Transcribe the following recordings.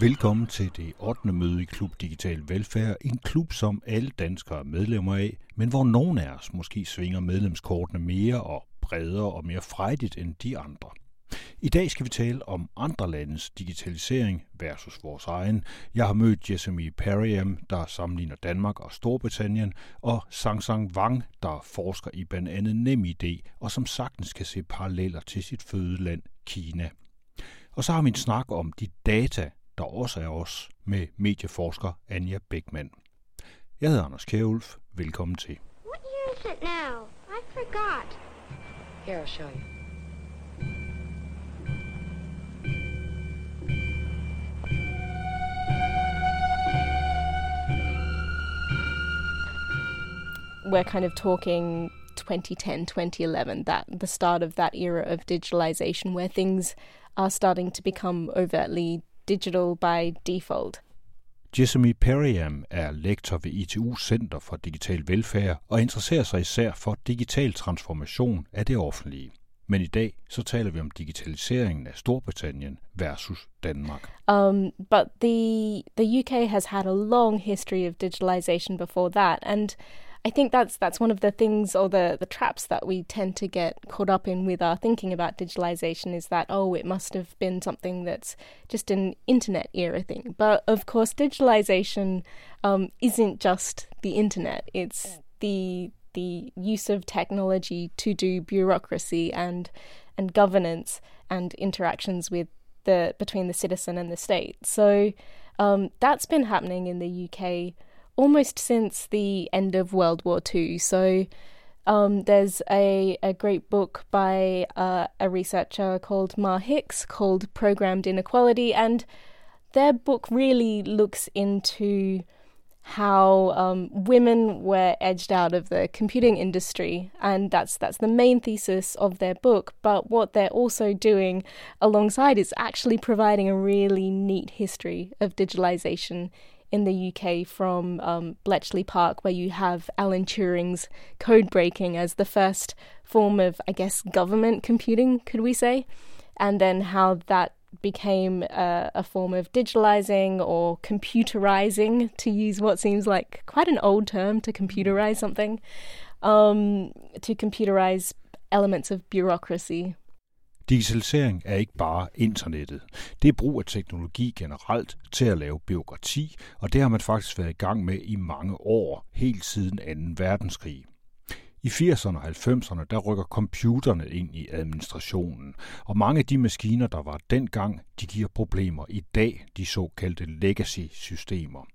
Velkommen til det 8. møde i Klub Digital Velfærd, en klub, som alle danskere er medlemmer af, men hvor nogen af os måske svinger medlemskortene mere og bredere og mere frejdigt end de andre. I dag skal vi tale om andre landes digitalisering versus vores egen. Jeg har mødt Jessamine Perriam, der sammenligner Danmark og Storbritannien, og Sang Sang Wang, der forsker i blandt andet NemID, og som sagtens kan se paralleller til sit fødeland Kina. Og så har vi en snak om de data, der også er os, med medieforsker Anja Beckmann. Jeg hedder Anders Kjærulf. Velkommen til. What year is it now? I forgot. Here, I'll show you. we're kind of talking 2010, 2011, that the start of that era of digitalization where things are starting to become overtly digital by default. Jessamy Perriam er lektor ved ITU Center for Digital Velfærd og interesserer sig især for digital transformation af det offentlige. Men i dag så taler vi om digitaliseringen af Storbritannien versus Danmark. Um, but the the UK has had a long history of digitalization before that, and I think that's that's one of the things or the the traps that we tend to get caught up in with our thinking about digitalization is that oh it must have been something that's just an internet era thing. But of course, digitalization um, isn't just the internet. It's the the use of technology to do bureaucracy and and governance and interactions with the between the citizen and the state. So um, that's been happening in the UK almost since the end of World War II. So um, there's a, a great book by uh, a researcher called Mar Hicks called Programmed Inequality, and their book really looks into how um, women were edged out of the computing industry, and that's that's the main thesis of their book. But what they're also doing alongside is actually providing a really neat history of digitalization in the UK from um, Bletchley Park, where you have Alan Turing's code breaking as the first form of, I guess, government computing, could we say? And then how that became a, a, form of digitalizing or computerizing, to use what seems like quite an old term to computerize something, um, to computerize elements of bureaucracy. Digitalisering er ikke bare internettet. Det er brug af teknologi generelt til at lave byråkrati, og det har man faktisk været i gang med i mange år, helt siden 2. verdenskrig. I 80'erne og 90'erne, der rykker computerne ind i administrationen, og mange af de maskiner, der var dengang, de giver problemer i dag, de såkaldte legacy-systemer.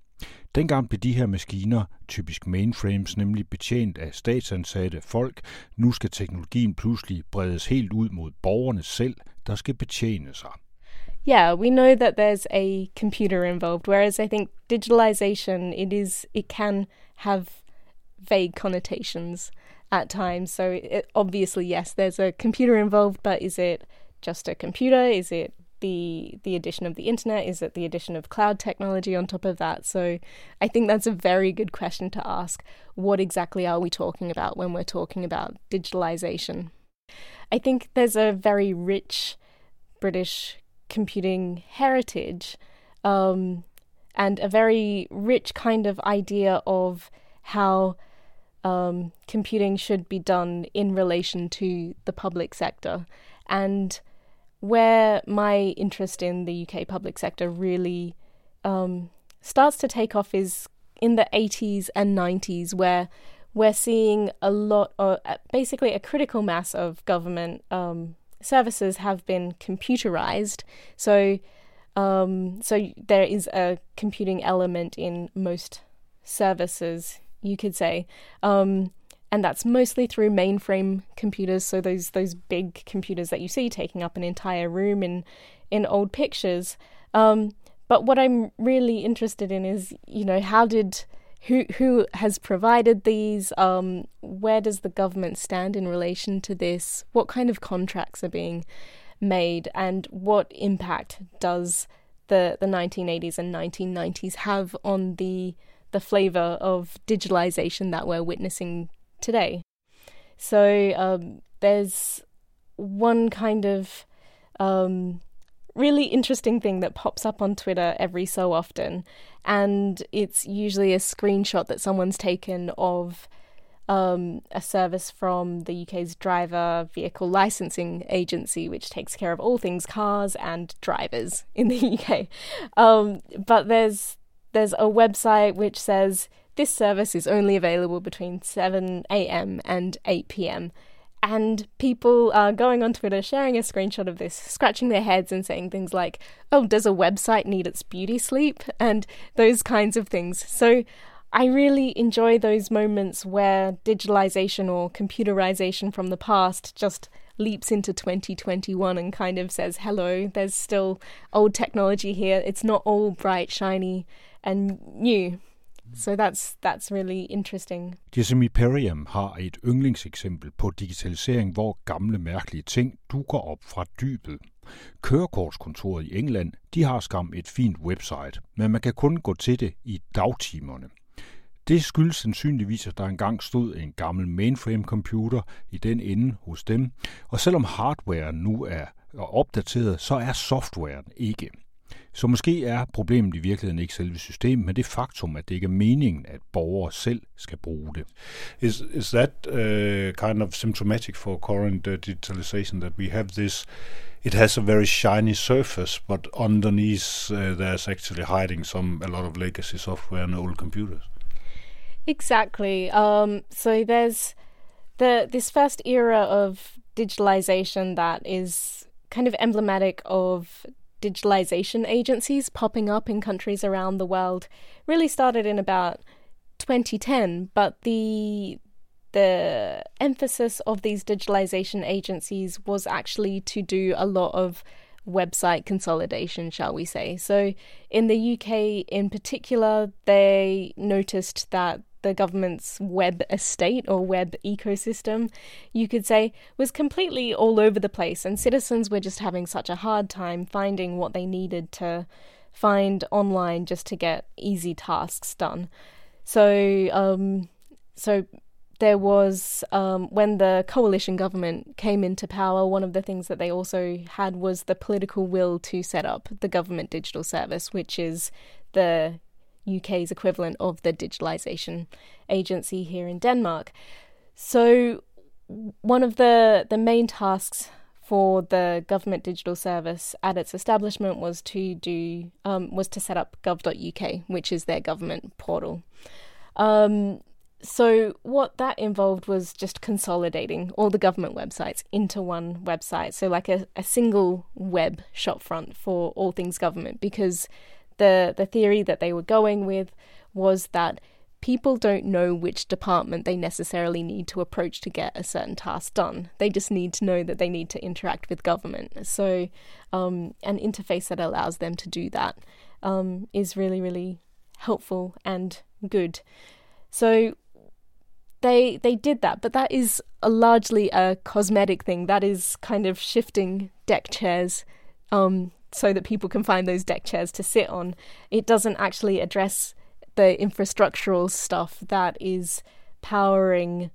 Dengang blev de her maskiner, typisk mainframes, nemlig betjent af statsansatte folk. Nu skal teknologien pludselig bredes helt ud mod borgerne selv, der skal betjene sig. Yeah, we know that there's a computer involved, whereas I think digitalization it is it can have vague connotations at times. So it, obviously, yes, there's a computer involved, but is it just a computer? Is it the the addition of the internet? Is it the addition of cloud technology on top of that? So I think that's a very good question to ask. What exactly are we talking about when we're talking about digitalization? I think there's a very rich British computing heritage um, and a very rich kind of idea of how um, computing should be done in relation to the public sector. And where my interest in the UK public sector really um, starts to take off is in the 80s and 90s, where we're seeing a lot of basically a critical mass of government um, services have been computerized. So, um, so there is a computing element in most services, you could say. Um, and that's mostly through mainframe computers so those those big computers that you see taking up an entire room in in old pictures. Um, but what i'm really interested in is you know how did who who has provided these? Um, where does the government stand in relation to this? What kind of contracts are being made? And what impact does the the 1980s and 1990s have on the the flavor of digitalization that we're witnessing today. So um, there's one kind of um, really interesting thing that pops up on Twitter every so often. And it's usually a screenshot that someone's taken of um, a service from the UK's driver vehicle licensing agency, which takes care of all things cars and drivers in the UK. Um, but there's there's a website which says this service is only available between 7 a.m. and 8 p.m. And people are going on Twitter sharing a screenshot of this, scratching their heads and saying things like, oh, does a website need its beauty sleep? And those kinds of things. So I really enjoy those moments where digitalization or computerization from the past just leaps into 2021 and kind of says, hello, there's still old technology here. It's not all bright, shiny, and new. So that's, that's really interesting. Jessamy Perriam har et yndlingseksempel på digitalisering, hvor gamle mærkelige ting dukker op fra dybet. Kørekortskontoret i England, de har skam et fint website, men man kan kun gå til det i dagtimerne. Det skyldes sandsynligvis, at der engang stod en gammel mainframe-computer i den ende hos dem, og selvom hardwaren nu er opdateret, så er softwaren ikke. Så måske er problemet i virkeligheden ikke selve systemet, men det faktum, at det ikke er meningen, at borgere selv skal bruge det. Is, is that uh, kind of symptomatic for current uh, digitalization, that we have this, it has a very shiny surface, but underneath uh, there's actually hiding some, a lot of legacy software and old computers? Exactly. Um, so there's the this first era of digitalization that is kind of emblematic of digitalization agencies popping up in countries around the world really started in about 2010 but the the emphasis of these digitalization agencies was actually to do a lot of website consolidation, shall we say. So, in the UK in particular, they noticed that the government's web estate or web ecosystem, you could say, was completely all over the place, and citizens were just having such a hard time finding what they needed to find online just to get easy tasks done. So, um, so there was um, when the coalition government came into power, one of the things that they also had was the political will to set up the government digital service, which is the UK's equivalent of the digitalization agency here in Denmark. So one of the the main tasks for the government digital service at its establishment was to do um, was to set up gov.uk, which is their government portal. Um, so what that involved was just consolidating all the government websites into one website, so like a, a single web shopfront for all things government, because the the theory that they were going with was that people don't know which department they necessarily need to approach to get a certain task done. They just need to know that they need to interact with government. So, um, an interface that allows them to do that um, is really, really helpful and good. So, they they did that, but that is a largely a cosmetic thing. That is kind of shifting deck chairs um, so that people can find those deck chairs to sit on. It doesn't actually address the infrastructural stuff that is powering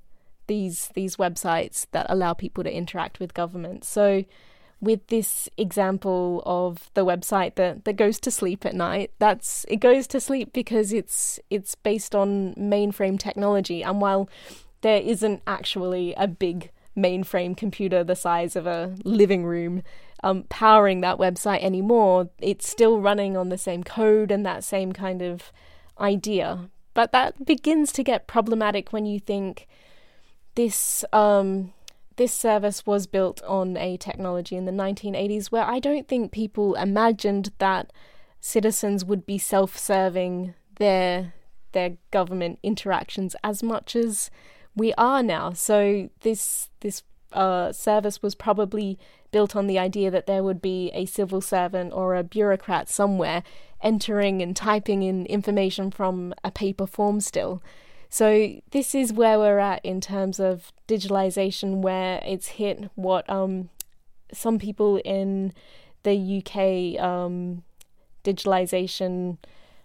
these these websites that allow people to interact with government. So with this example of the website that, that goes to sleep at night, that's it goes to sleep because it's it's based on mainframe technology and while there isn't actually a big mainframe computer the size of a living room um, powering that website anymore. It's still running on the same code and that same kind of idea. But that begins to get problematic when you think this um, this service was built on a technology in the 1980s where I don't think people imagined that citizens would be self-serving their their government interactions as much as we are now. So this this uh, service was probably built on the idea that there would be a civil servant or a bureaucrat somewhere entering and typing in information from a paper form still. So this is where we're at in terms of digitalization, where it's hit what um, some people in the UK um, digitalization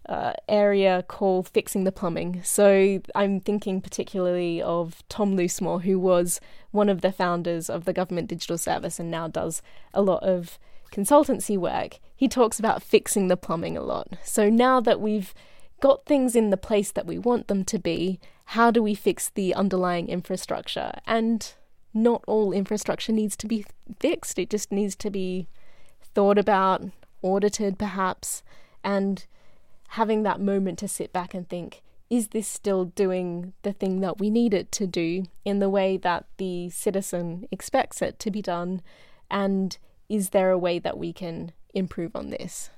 uh, area called Fixing the Plumbing. So I'm thinking particularly of Tom Loosemore, who was one of the founders of the Government Digital Service and now does a lot of consultancy work, he talks about fixing the plumbing a lot. So now that we've got things in the place that we want them to be, how do we fix the underlying infrastructure? And not all infrastructure needs to be fixed, it just needs to be thought about, audited perhaps, and having that moment to sit back and think, is this still doing the thing that we need it to do in the way that the citizen expects it to be done? And is there a way that we can improve on this?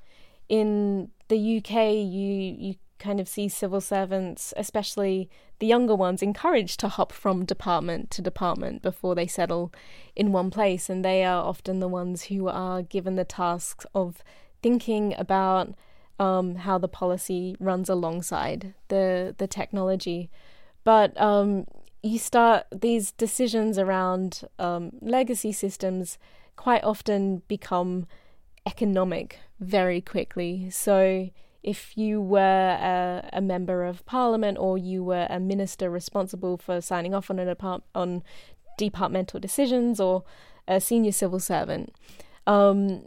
In the UK, you, you kind of see civil servants, especially the younger ones, encouraged to hop from department to department before they settle in one place. And they are often the ones who are given the tasks of thinking about um, how the policy runs alongside the the technology. But um, you start these decisions around um, legacy systems quite often become economic very quickly. So if you were a, a, member of parliament or you were a minister responsible for signing off on an depart- on departmental decisions or a senior civil servant, um,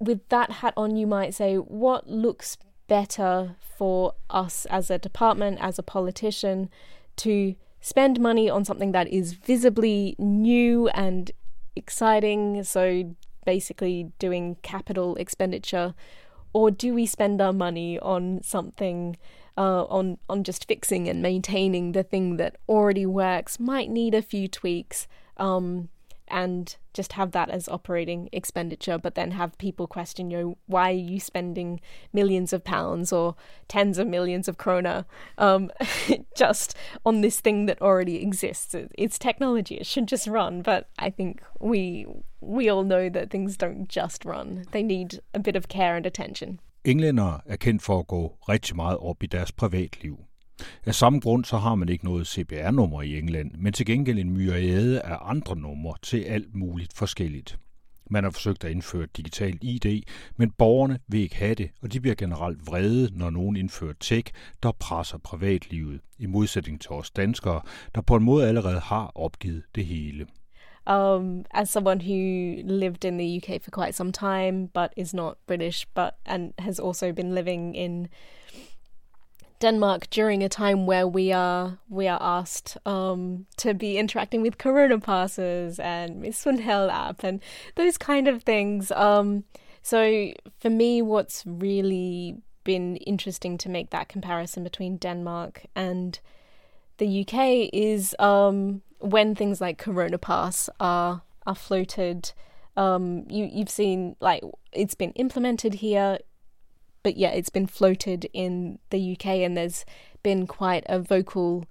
with that hat on, you might say, what looks better for us as a department, as a politician, to spend money on something that is visibly new and exciting? So, basically, doing capital expenditure, or do we spend our money on something? Uh, on on just fixing and maintaining the thing that already works might need a few tweaks um, and just have that as operating expenditure, but then have people question you know, why are you spending millions of pounds or tens of millions of krona um, just on this thing that already exists? It's technology; it should just run. But I think we we all know that things don't just run; they need a bit of care and attention. Englænder er kendt for at gå rigtig meget op i deres privatliv. Af samme grund så har man ikke noget CPR-nummer i England, men til gengæld en myriade af andre numre til alt muligt forskelligt. Man har forsøgt at indføre digital ID, men borgerne vil ikke have det, og de bliver generelt vrede, når nogen indfører tech, der presser privatlivet, i modsætning til os danskere, der på en måde allerede har opgivet det hele. Um, as someone who lived in the UK for quite some time, but is not British, but and has also been living in Denmark during a time where we are we are asked um, to be interacting with Corona passes and MinSundhed app and those kind of things. Um, so for me, what's really been interesting to make that comparison between Denmark and the UK is um, when things like Corona Pass are are floated. Um, you you've seen like it's been implemented here but yeah, it's been floated in the UK, and there's been quite a vocal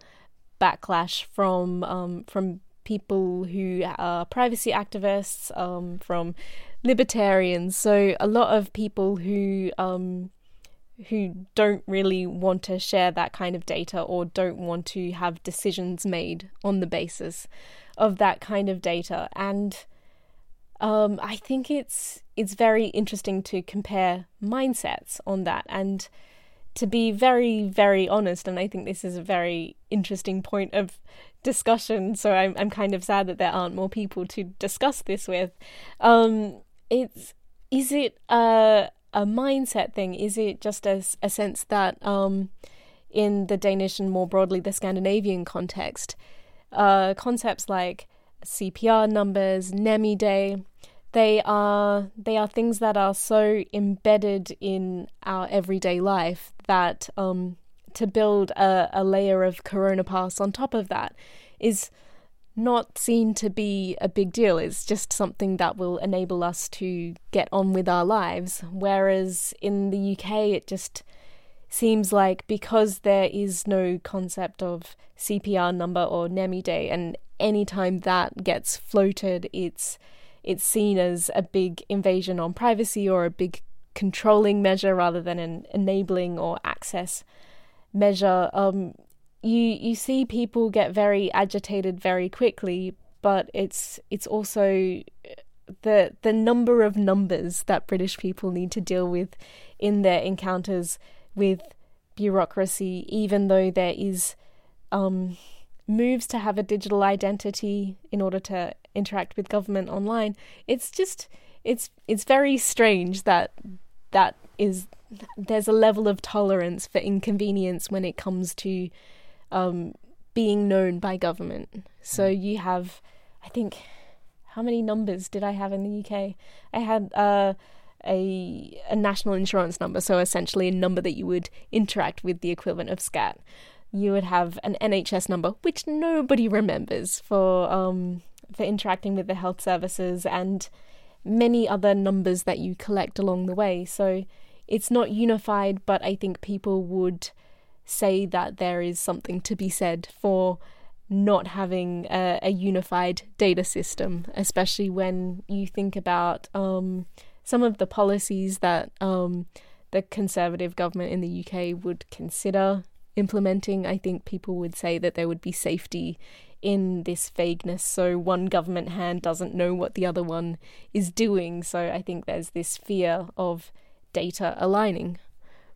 backlash from um, from people who are privacy activists, um, from libertarians. So a lot of people who um, who don't really want to share that kind of data or don't want to have decisions made on the basis of that kind of data. And um, I think it's it's very interesting to compare mindsets on that. And to be very very honest and i think this is a very interesting point of discussion so i'm i'm kind of sad that there aren't more people to discuss this with. Um it's is it a a mindset thing? Is it just a, a sense that um in the danish and more broadly the scandinavian context uh concepts like cpr numbers NemID they are they are things that are so embedded in our everyday life that um, to build a, a layer of Corona Pass on top of that is not seen to be a big deal. It's just something that will enable us to get on with our lives. Whereas in the UK, it just seems like because there is no concept of CPR number or NemID, and anytime that gets floated, it's it's seen as a big invasion on privacy or a big controlling measure rather than an enabling or access measure. Um, you you see people get very agitated very quickly, but it's it's also the the number of numbers that British people need to deal with in their encounters with bureaucracy, even though there is um, moves to have a digital identity in order to interact with government online. It's just it's it's very strange that that is there's a level of tolerance for inconvenience when it comes to um, being known by government. So mm. you have, I think, how many numbers did I have in the UK? I had uh, a a national insurance number, so essentially a number that you would interact with the equivalent of SKAT. You would have an NHS number, which nobody remembers for um, for interacting with the health services, and many other numbers that you collect along the way. So it's not unified, but I think people would say that there is something to be said for not having a, a unified data system, especially when you think about um, some of the policies that um, the Conservative government in the UK would consider implementing. I think people would say that there would be safety in this vagueness, so one government hand doesn't know what the other one is doing. So I think there's this fear of data aligning.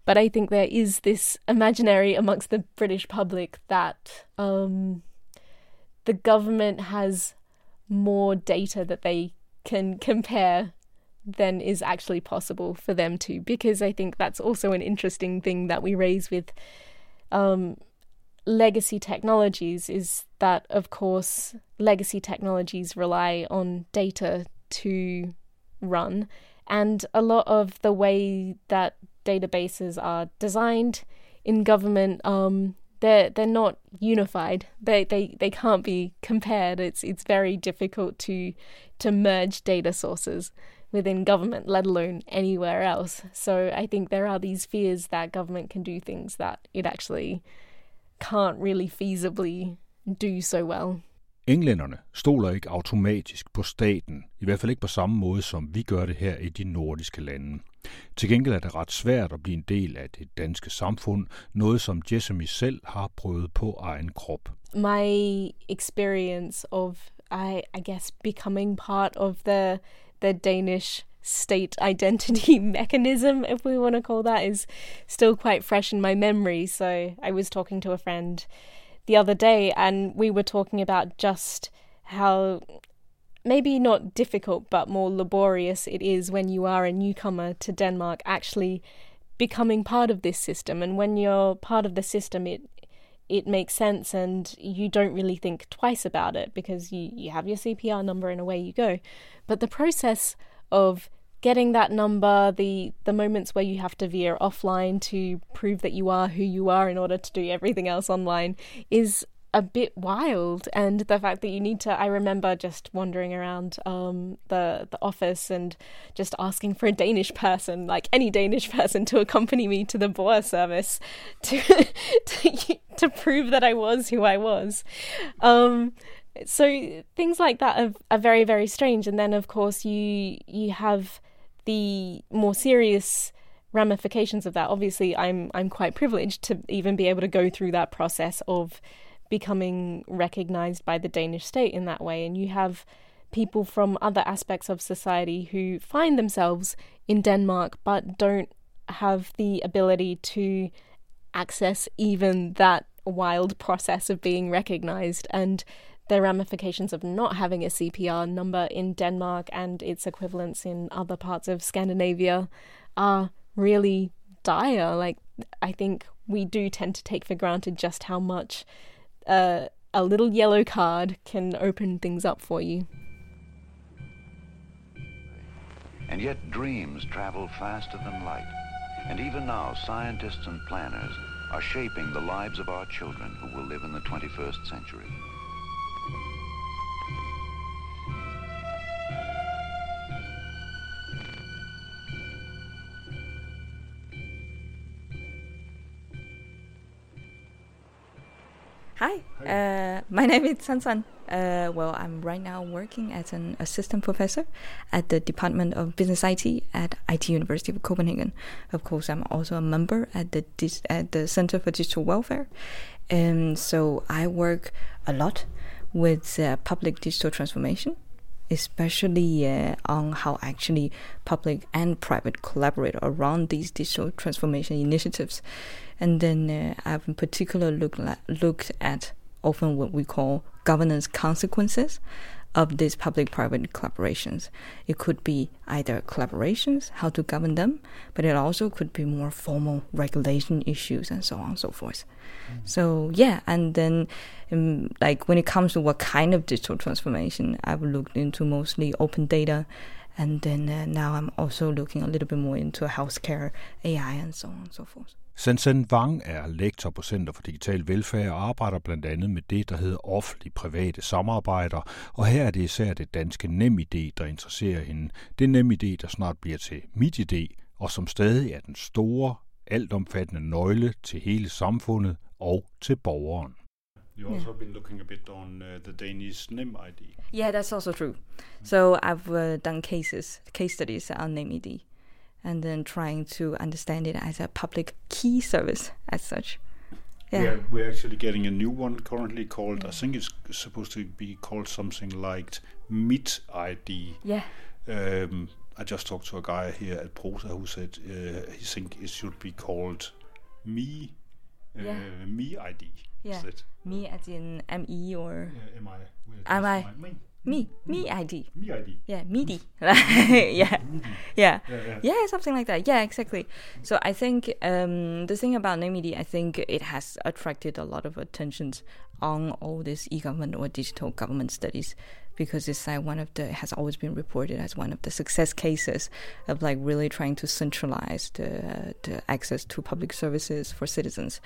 But I think there is this imaginary amongst the British public that um, the government has more data that they can compare than is actually possible for them to, because I think that's also an interesting thing that we raise with um, legacy technologies is that, of course, legacy technologies rely on data to run, and a lot of the way that databases are designed in government, um, they're they're not unified. They they they can't be compared. It's it's very difficult to to merge data sources within government, let alone anywhere else. So I think there are these fears that government can do things that it actually can't really feasibly do so well. Englænderne stoler ikke automatisk på staten, i hvert fald ikke på samme måde, som vi gør det her i de nordiske lande. Til gengæld er det ret svært at blive en del af det danske samfund, noget som Jessamy selv har prøvet på egen krop. My experience of, I, I guess, becoming part of the, the Danish state identity mechanism, if we want to call that, is still quite fresh in my memory. So I was talking to a friend the other day, and we were talking about just how maybe not difficult but more laborious it is when you are a newcomer to Denmark actually becoming part of this system and when you're part of the system it it makes sense and you don't really think twice about it because you, you have your CPR number and away you go. But the process of getting that number, the the moments where you have to veer offline to prove that you are who you are in order to do everything else online is a bit wild and the fact that you need to I remember just wandering around um, the the office and just asking for a Danish person like any Danish person to accompany me to the Borgerservice to to, to prove that I was who I was. Um, so things like that are, are very very strange. And then of course you you have the more serious ramifications of that. Obviously i'm i'm quite privileged to even be able to go through that process of becoming recognized by the danish state in that way and you have people from other aspects of society who find themselves in denmark but don't have the ability to access even that wild process of being recognized and the ramifications of not having a CPR number in Denmark and its equivalents in other parts of Scandinavia are really dire. Like, I think we do tend to take for granted just how much a little yellow card can open things up for you. And yet dreams travel faster than light. And even now, scientists and planners are shaping the lives of our children who will live in the 21st century. Hi, uh, my name is Sansan. Uh, well, I'm right now working as an assistant professor at the Department of Business IT at IT University of Copenhagen. Of course, I'm also a member at the at the Center for Digital Welfare, and so I work a lot with uh, public digital transformation, especially uh, on how actually public and private collaborate around these digital transformation initiatives. And then uh, I've in particular looked looked at often what we call governance consequences of these public-private collaborations. It could be either collaborations, how to govern them, but it also could be more formal regulation issues and so on and so forth. Mm. So yeah, and then um, like when it comes to what kind of digital transformation, I've looked into mostly open data. And then uh, now I'm also looking a little bit more into healthcare, AI, and so on and so forth. Sansan Wang er lektor på Center for Digital Velfærd og arbejder blandt andet med det, der hedder offentlig-private samarbejder, og her er det især det danske NemID, der interesserer hende. Det NemID, der snart bliver til MitID, og som stadig er den store, altomfattende nøgle til hele samfundet og til borgeren. You also yeah. been looking a bit on uh, the Danish NemID. Yeah, that's also true. So I've uh, done cases, case studies on NemID. And then trying to understand it as a public key service as such. Yeah. We're, we're actually getting a new one currently called, I think it's supposed to be called something like Meet ID. Yeah. Um, I just talked to a guy here at Prosa who said uh, he think it should be called Me, uh, yeah. Me ID. Yeah. Me as in M E or yeah, M I. M I. Me, me ID. Me ID. Yeah, MIDI. yeah. yeah. Yeah. Yeah, something like that. Yeah, exactly. So I think um, the thing about NemID, I think it has attracted a lot of attentions on all this e-government or digital government studies because it's like one of the has always been reported as one of the success cases of like really trying to centralize the, the access to public services for citizens.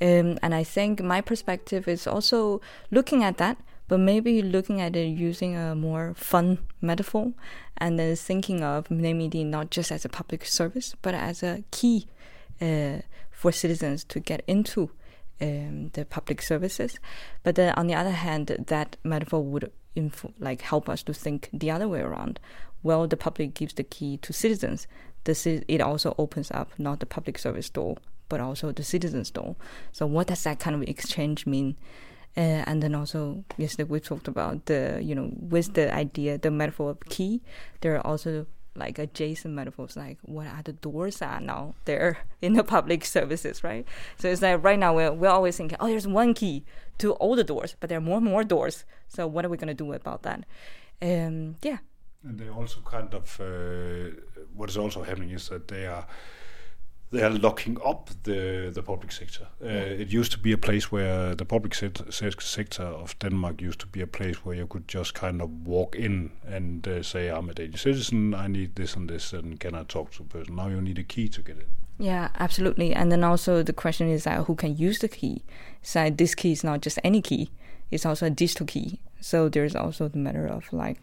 Um, and I think my perspective is also looking at that but maybe looking at it using a more fun metaphor and then thinking of NemID not just as a public service, but as a key uh, for citizens to get into um, the public services. But then on the other hand, that metaphor would like help us to think the other way around. Well, the public gives the key to citizens. Is, it also opens up not the public service door, but also the citizens door. So what does that kind of exchange mean? Uh, and then also yesterday we talked about the you know with the idea the metaphor of key there are also like adjacent metaphors like what are the doors are now there in the public services right? So it's like right now we're, we're always thinking oh there's one key to all the doors but there are more and more doors. So what are we going to do about that? Um, yeah. And they also kind of uh, what is also happening is that they are they are locking up the the public sector. Uh, yeah. It used to be a place where the public sector of Denmark used to be a place where you could just kind of walk in and uh, say, "I'm a Danish citizen. I need this and this, and can I talk to a person?" Now you need a key to get in. Yeah, absolutely. And then also the question is uh, who can use the key. So this key is not just any key; it's also a digital key. So there's also the matter of like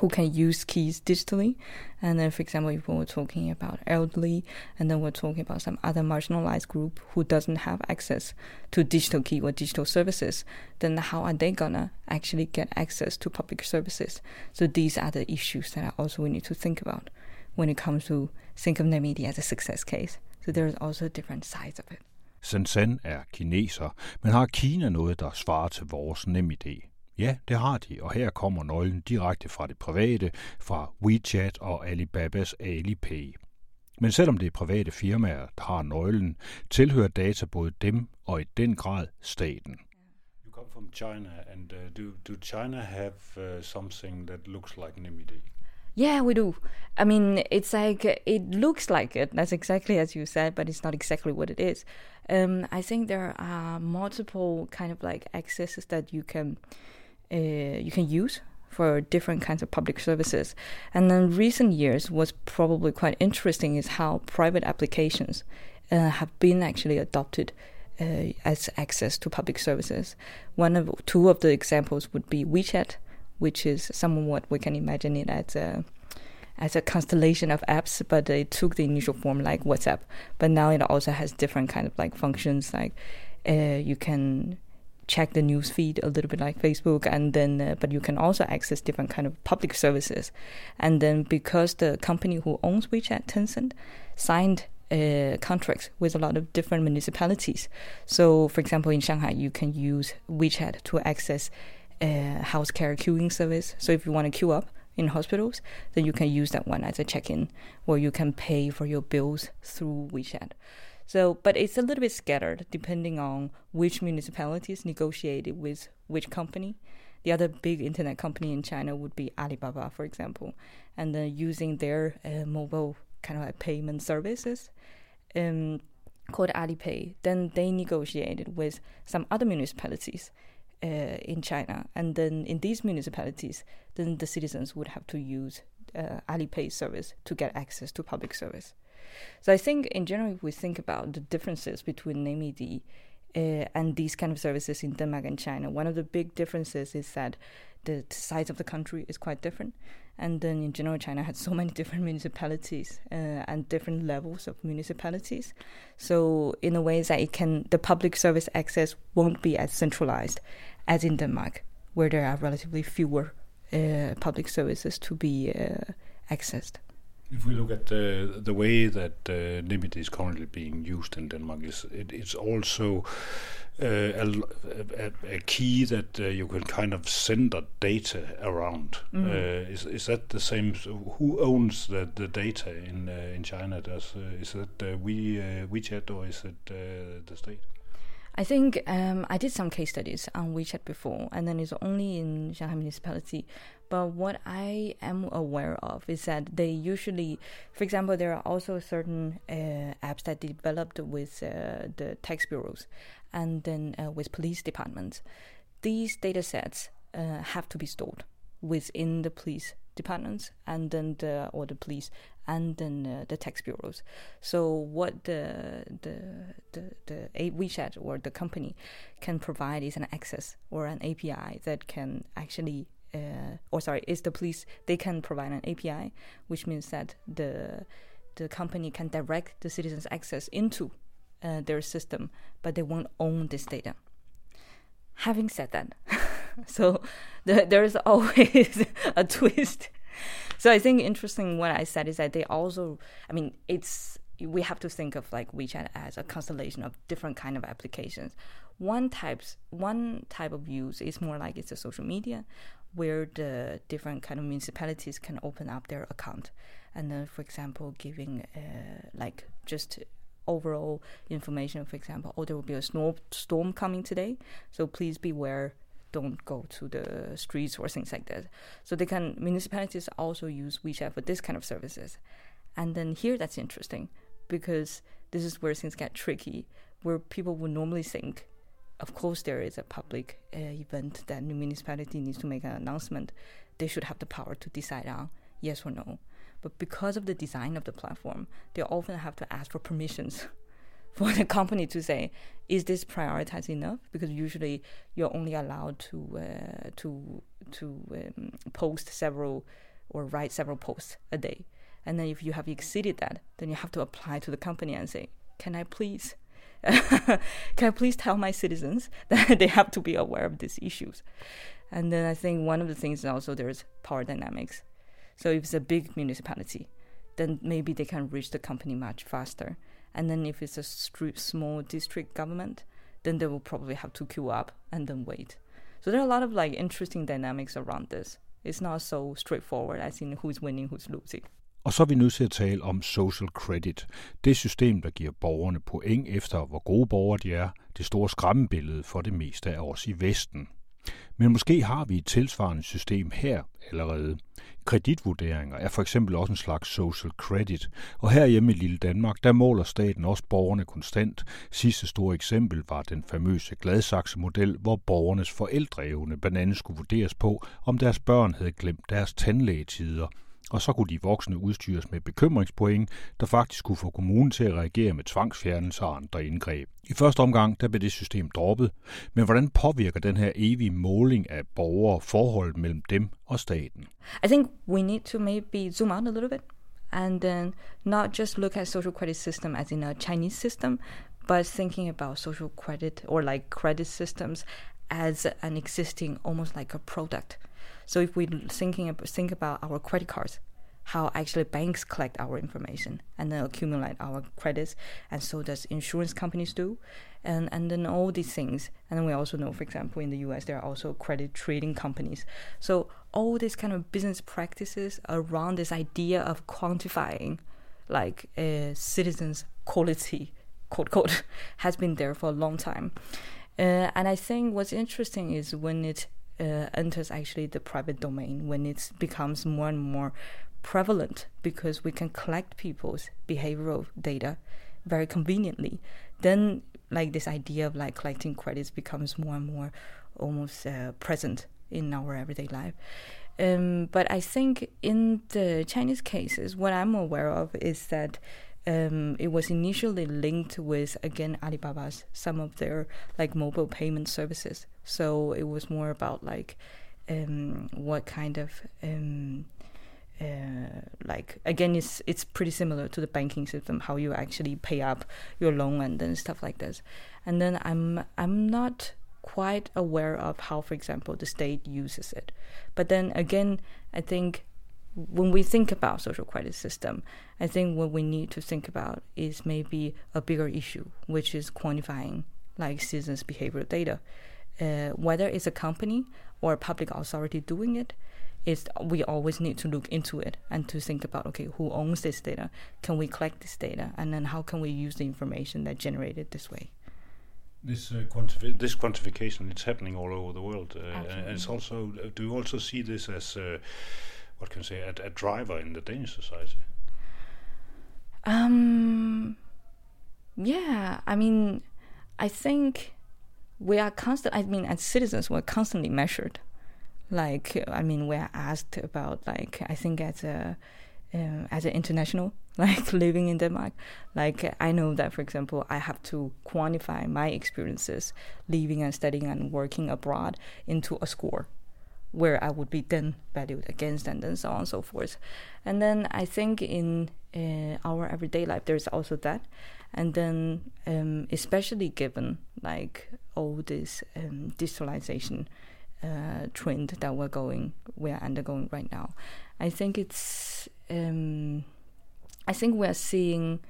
who can use keys digitally. And then, for example, if we're talking about elderly, and then we're talking about some other marginalized group who doesn't have access to digital key or digital services, then how are they gonna actually get access to public services? So these are the issues that also we need to think about when it comes to think of NemID as a success case. So there's also different sides of it. Sansan er kineser, men har Kina noget, der svarer til vores NemID? Ja, det har de, og her kommer nøglen direkte fra det private, fra WeChat og Alibabas Alipay. Men selvom det er private firmaer, der har nøglen, tilhører data både dem og i den grad staten. You come from China, and uh, do, do China have uh, something that looks like NemID? Yeah, we do. I mean, it's like it looks like it. That's exactly as you said, but it's not exactly what it is. Um, I think there are multiple kind of like accesses that you can uh, you can use for different kinds of public services. And then recent years was probably quite interesting is how private applications uh, have been actually adopted uh, as access to public services. One of two of the examples would be WeChat, which is somewhat we can imagine it as a as a constellation of apps, but it took the initial form like WhatsApp. But now it also has different kind of like functions, like uh, you can check the news feed a little bit like Facebook, and then uh, but you can also access different kind of public services, and then because the company who owns WeChat, Tencent, signed uh, contracts with a lot of different municipalities. So, for example, in Shanghai, you can use WeChat to access uh, house care queuing service. So, if you want to queue up in hospitals, then you can use that one as a check-in, where you can pay for your bills through WeChat. So, but it's a little bit scattered depending on which municipalities negotiated with which company. the other big internet company in China would be Alibaba, for example, and then using their uh, mobile kind of like payment services. Um, called Alipay. Then they negotiated with some other municipalities uh, in China, and then in these municipalities, then the citizens would have to use uh, Alipay service to get access to public service. So I think in general, if we think about the differences between NemID uh, and these kind of services in Denmark and China, one of the big differences is that the size of the country is quite different. And then in general, China had so many different municipalities uh, and different levels of municipalities. So in a way that it can, the public service access won't be as centralized as in Denmark, where there are relatively fewer public services to be uh, accessed. If we look at uh, the way that uh, is currently being used in Denmark, is it, it's also uh, a, a, a, key that uh, you can kind of send that data around. Mm. Uh, is is that the same? Who owns the, the data in uh, in China? Does is it we WeChat or is it the state? I think um, I did some case studies on WeChat before, and then it's only in Shanghai municipality. But what I am aware of is that they usually, for example, there are also certain uh, apps that developed with uh, the tax bureaus and then uh, with police departments. These data sets uh, have to be stored within the police departments and then the or the police and then uh, the tax bureaus. So what the the the the WeChat or the company can provide is an access or an API that can actually uh, or sorry is the police they can provide an API which means that the the company can direct the citizens access into uh, their system but they won't own this data. Having said that so the, there's always a twist. So I think interesting what I said is that they also, I mean, it's we have to think of like WeChat as a constellation of different kind of applications. One types one type of use is more like it's a social media where the different kind of municipalities can open up their account and then for example giving uh, like just overall information for example oh there will be a snow storm coming today so please beware don't go to the streets or things like that. So they can municipalities also use WeChat for this kind of services. And then here that's interesting because this is where things get tricky, where people would normally think, of course there is a public uh, event that the municipality needs to make an announcement. They should have the power to decide on yes or no. But because of the design of the platform, they often have to ask for permissions for the company to say, is this prioritized enough? Because usually you're only allowed to uh, to to um, post several or write several posts a day, and then if you have exceeded that, then you have to apply to the company and say, can I please? can I please tell my citizens that they have to be aware of these issues? And then I think one of the things also there's power dynamics. So if it's a big municipality, then maybe they can reach the company much faster and then if it's a small district government, then they will probably have to queue up and then wait. So there are a lot of like interesting dynamics around this. It's not so straightforward as in who's winning, who's losing. Og så er vi nødt til at tale om social credit. Det system, der giver borgerne point efter, hvor gode borgere de er. Det store skræmmebillede for det meste af os i Vesten. Men måske har vi et tilsvarende system her allerede. Kreditvurderinger er for eksempel også en slags social credit, og herhjemme i lille Danmark, der måler staten også borgerne konstant. Sidste store eksempel var den famøse Gladsaxe-model, hvor borgernes forældreevne blandt andet skulle vurderes på, om deres børn havde glemt deres tandlægetider – og så kunne de voksne udstyres med bekymringspoint, der faktisk kunne få kommunen til at reagere med tvangsfjernelse og andre indgreb. I første omgang der blev det system droppet, men hvordan påvirker den her evige måling af borgere forholdet mellem dem og staten? I think we need to maybe zoom out a little bit and then not just look at social credit system as in a Chinese system, but thinking about social credit or like credit systems as an existing almost like a product. So if we thinking think about our credit cards, how actually banks collect our information and then accumulate our credits, and so does insurance companies do, and and then all these things. And then we also know, for example, in the U.S. there are also credit trading companies. So all these kind of business practices around this idea of quantifying, like a citizens' quality, quote quote, has been there for a long time. Uh, and I think what's interesting is when it uh, enters actually the private domain when it becomes more and more prevalent because we can collect people's behavioral data very conveniently. Then like this idea of like collecting credits becomes more and more almost uh, present in our everyday life. Um, but I think in the Chinese cases, what I'm aware of is that um, it was initially linked with again Alibaba's some of their like mobile payment services. So it was more about like um, what kind of um, uh, like again it's it's pretty similar to the banking system how you actually pay up your loan and then stuff like this and then i'm i'm not quite aware of how for example the state uses it but then again i think when we think about social credit system, I think what we need to think about is maybe a bigger issue, which is quantifying like citizens' behavioral data. Uh, whether it's a company or a public authority doing it, is we always need to look into it and to think about okay, who owns this data? Can we collect this data, and then how can we use the information that generated this way? This uh, quantifi- this quantification it's happening all over the world, uh, and it's also. Do you also see this as uh, what can I say, a, a driver in the Danish society? Um, yeah, I mean, I think we are constant. I mean, as citizens, we're constantly measured. Like, I mean, we're asked about like I think as a uh, as an international, like living in Denmark, like I know that for example, I have to quantify my experiences living and studying and working abroad into a score where I would be then valued against, and then so on and so forth. And then I think in uh, our everyday life, there's also that. And then, um, especially given like all this um, digitalization uh, trend that we're going, we're undergoing right now, I think it's, um, I think we're seeing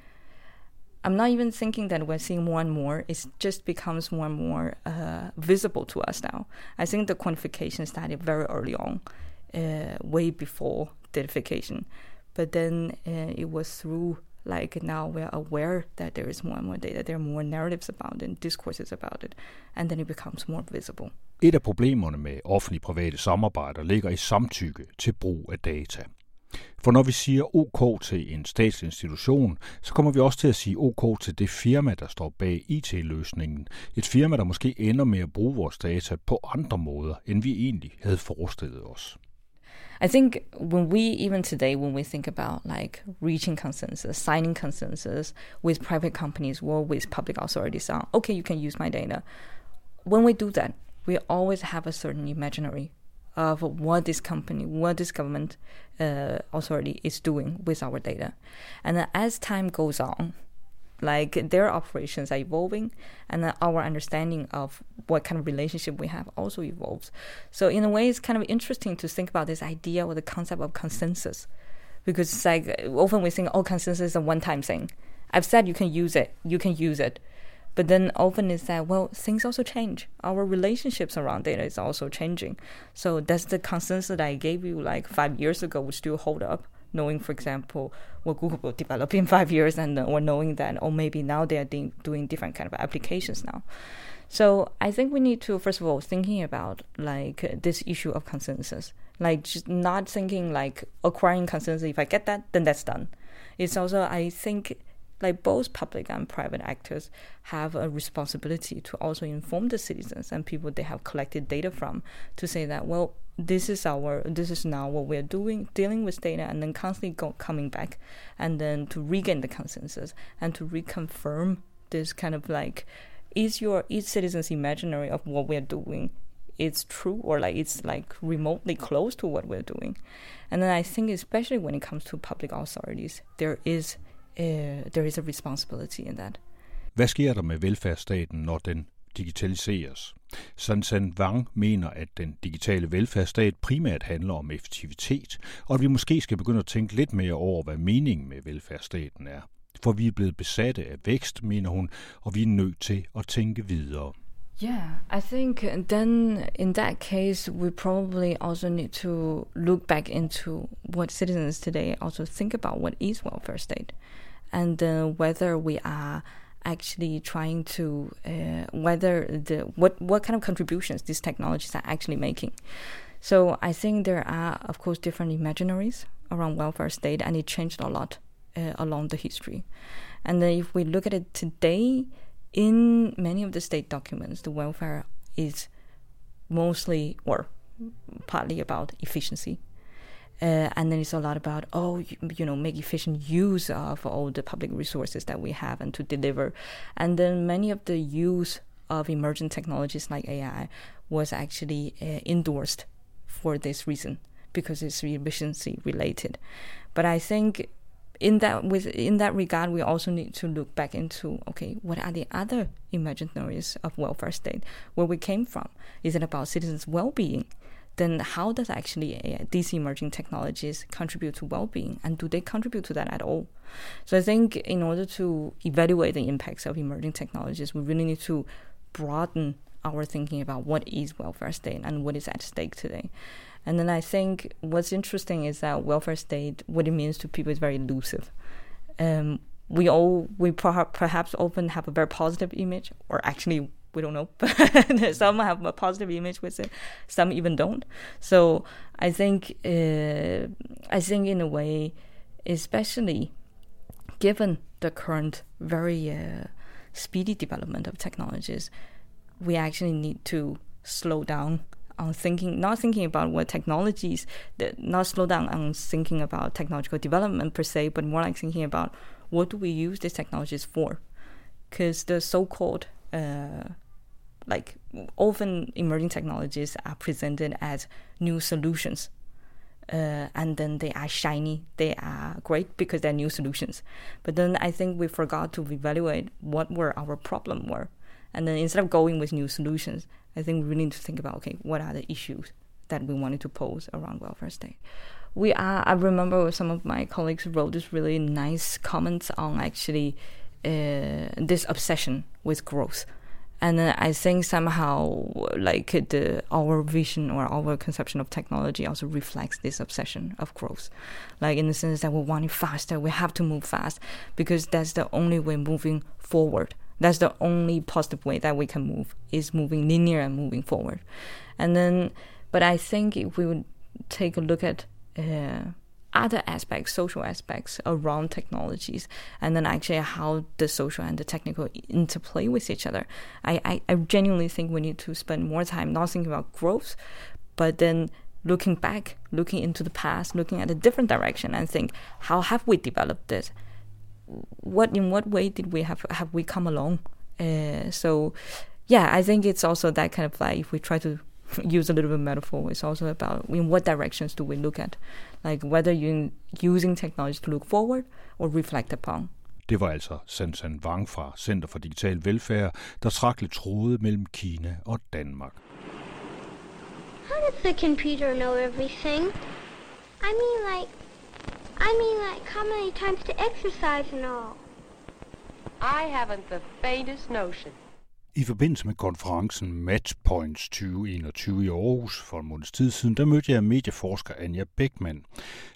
I'm not even thinking that we're seeing more and more. It just becomes more and more uh, visible to us now. I think the quantification started very early on, uh, way before datafication. But then uh, it was through like now we're aware that there is more and more data. There are more narratives about it, discourses about it, and then it becomes more visible. Et af problemerne med offentlig-private samarbejder ligger i samtykke til brug af data. For når vi siger OK til en statsinstitution, så kommer vi også til at sige OK til det firma, der står bag IT-løsningen. Et firma, der måske ender med at bruge vores data på andre måder, end vi egentlig havde forestillet os. I think when we even today when we think about like reaching consensus, signing consensus with private companies or with public authorities on okay, you can use my data. When we do that, we always have a certain imaginary of what this company, what this government uh, authority is doing with our data. And as time goes on, like their operations are evolving and our understanding of what kind of relationship we have also evolves. So in a way, it's kind of interesting to think about this idea or the concept of consensus because it's like often we think, oh, consensus is a one-time thing. I've said you can use it, you can use it. But then often is that, well, things also change. Our relationships around data is also changing. So that's the consensus that I gave you like five years ago would still hold up. Knowing, for example, what Google will develop in five years, and or knowing that, or maybe now they are de- doing different kind of applications now. So I think we need to first of all thinking about like this issue of consensus, like just not thinking like acquiring consensus. If I get that, then that's done. It's also I think like both public and private actors have a responsibility to also inform the citizens and people they have collected data from to say that well this is our this is now what we're doing dealing with data and then constantly go, coming back and then to regain the consensus and to reconfirm this kind of like is your each citizen's imaginary of what we're doing it's true or like it's like remotely close to what we're doing? And then i think especially when it comes to public authorities there is uh, there is a responsibility in that. Hvad sker der med velfærdsstaten, når den digitaliseres? Sansan Wang mener, at den digitale velfærdsstat primært handler om effektivitet, og at vi måske skal begynde at tænke lidt mere over, hvad meningen med velfærdsstaten er. For vi er blevet besatte af vækst, mener hun, og vi er nødt til at tænke videre. Yeah, I think then in that case, we probably also need to look back into what citizens today also think about what is welfare state. And uh, whether we are actually trying to uh, whether the what what kind of contributions these technologies are actually making. So I think there are, of course, different imaginaries around welfare state, and it changed a lot uh, along the history. And if we look at it today, in many of the state documents, the welfare is mostly or partly about efficiency. Uh, and then it's a lot about oh you, you, know make efficient use of all the public resources that we have and to deliver and then many of the use of emerging technologies like AI was actually uh, endorsed for this reason because it's efficiency related but I think in that with in that regard, we also need to look back into okay, what are the other imaginaries of welfare state where we came from? Is it about citizens' well-being? Then how does actually uh, these emerging technologies contribute to well-being, and do they contribute to that at all? So I think in order to evaluate the impacts of emerging technologies, we really need to broaden our thinking about what is welfare state and what is at stake today. And then I think what's interesting is that welfare state, what it means to people, is very elusive. Um, we all, we perhaps often have a very positive image, or actually we don't know. some have a positive image with it, some even don't. So I think, uh, I think in a way, especially given the current very uh, speedy development of technologies, we actually need to slow down on thinking, not thinking about what technologies, not slow down on thinking about technological development per se, but more like thinking about what do we use these technologies for? Because the so-called uh, like often emerging technologies are presented as new solutions. Uh, and then they are shiny, they are great because they're new solutions. But then I think we forgot to evaluate what were our problem were. And then instead of going with new solutions, I think we really need to think about okay, what are the issues that we wanted to pose around welfare state. We are. I remember some of my colleagues wrote this really nice comments on actually uh, this obsession with growth, and then I think somehow like the our vision or our conception of technology also reflects this obsession of growth, like in the sense that we want it faster, we have to move fast because that's the only way moving forward that's the only positive way that we can move is moving linear and moving forward. And then, but I think if we would take a look at uh, other aspects, social aspects around technologies, and then actually how the social and the technical interplay with each other. I, I, I, genuinely think we need to spend more time not thinking about growth, but then looking back, looking into the past, looking at a different direction, and think how have we developed this? what in what way did we have have we come along? Uh, so yeah, I think it's also that kind of like if we try to use a little bit of metaphor, it's also about in what directions do we look at, like whether you're using technology to look forward or reflect upon. Det var altså Sansan Wang fra Center for Digital Velfærd, der trak lidt tråde mellem Kina og Danmark. How does the computer know everything? I mean, like, I mean, like, how many times to exercise and all? I haven't the faintest notion. I forbindelse med konferencen Matchpoints 2021 i Aarhus for en måneds tid siden, der mødte jeg medieforsker Anja Beckmann.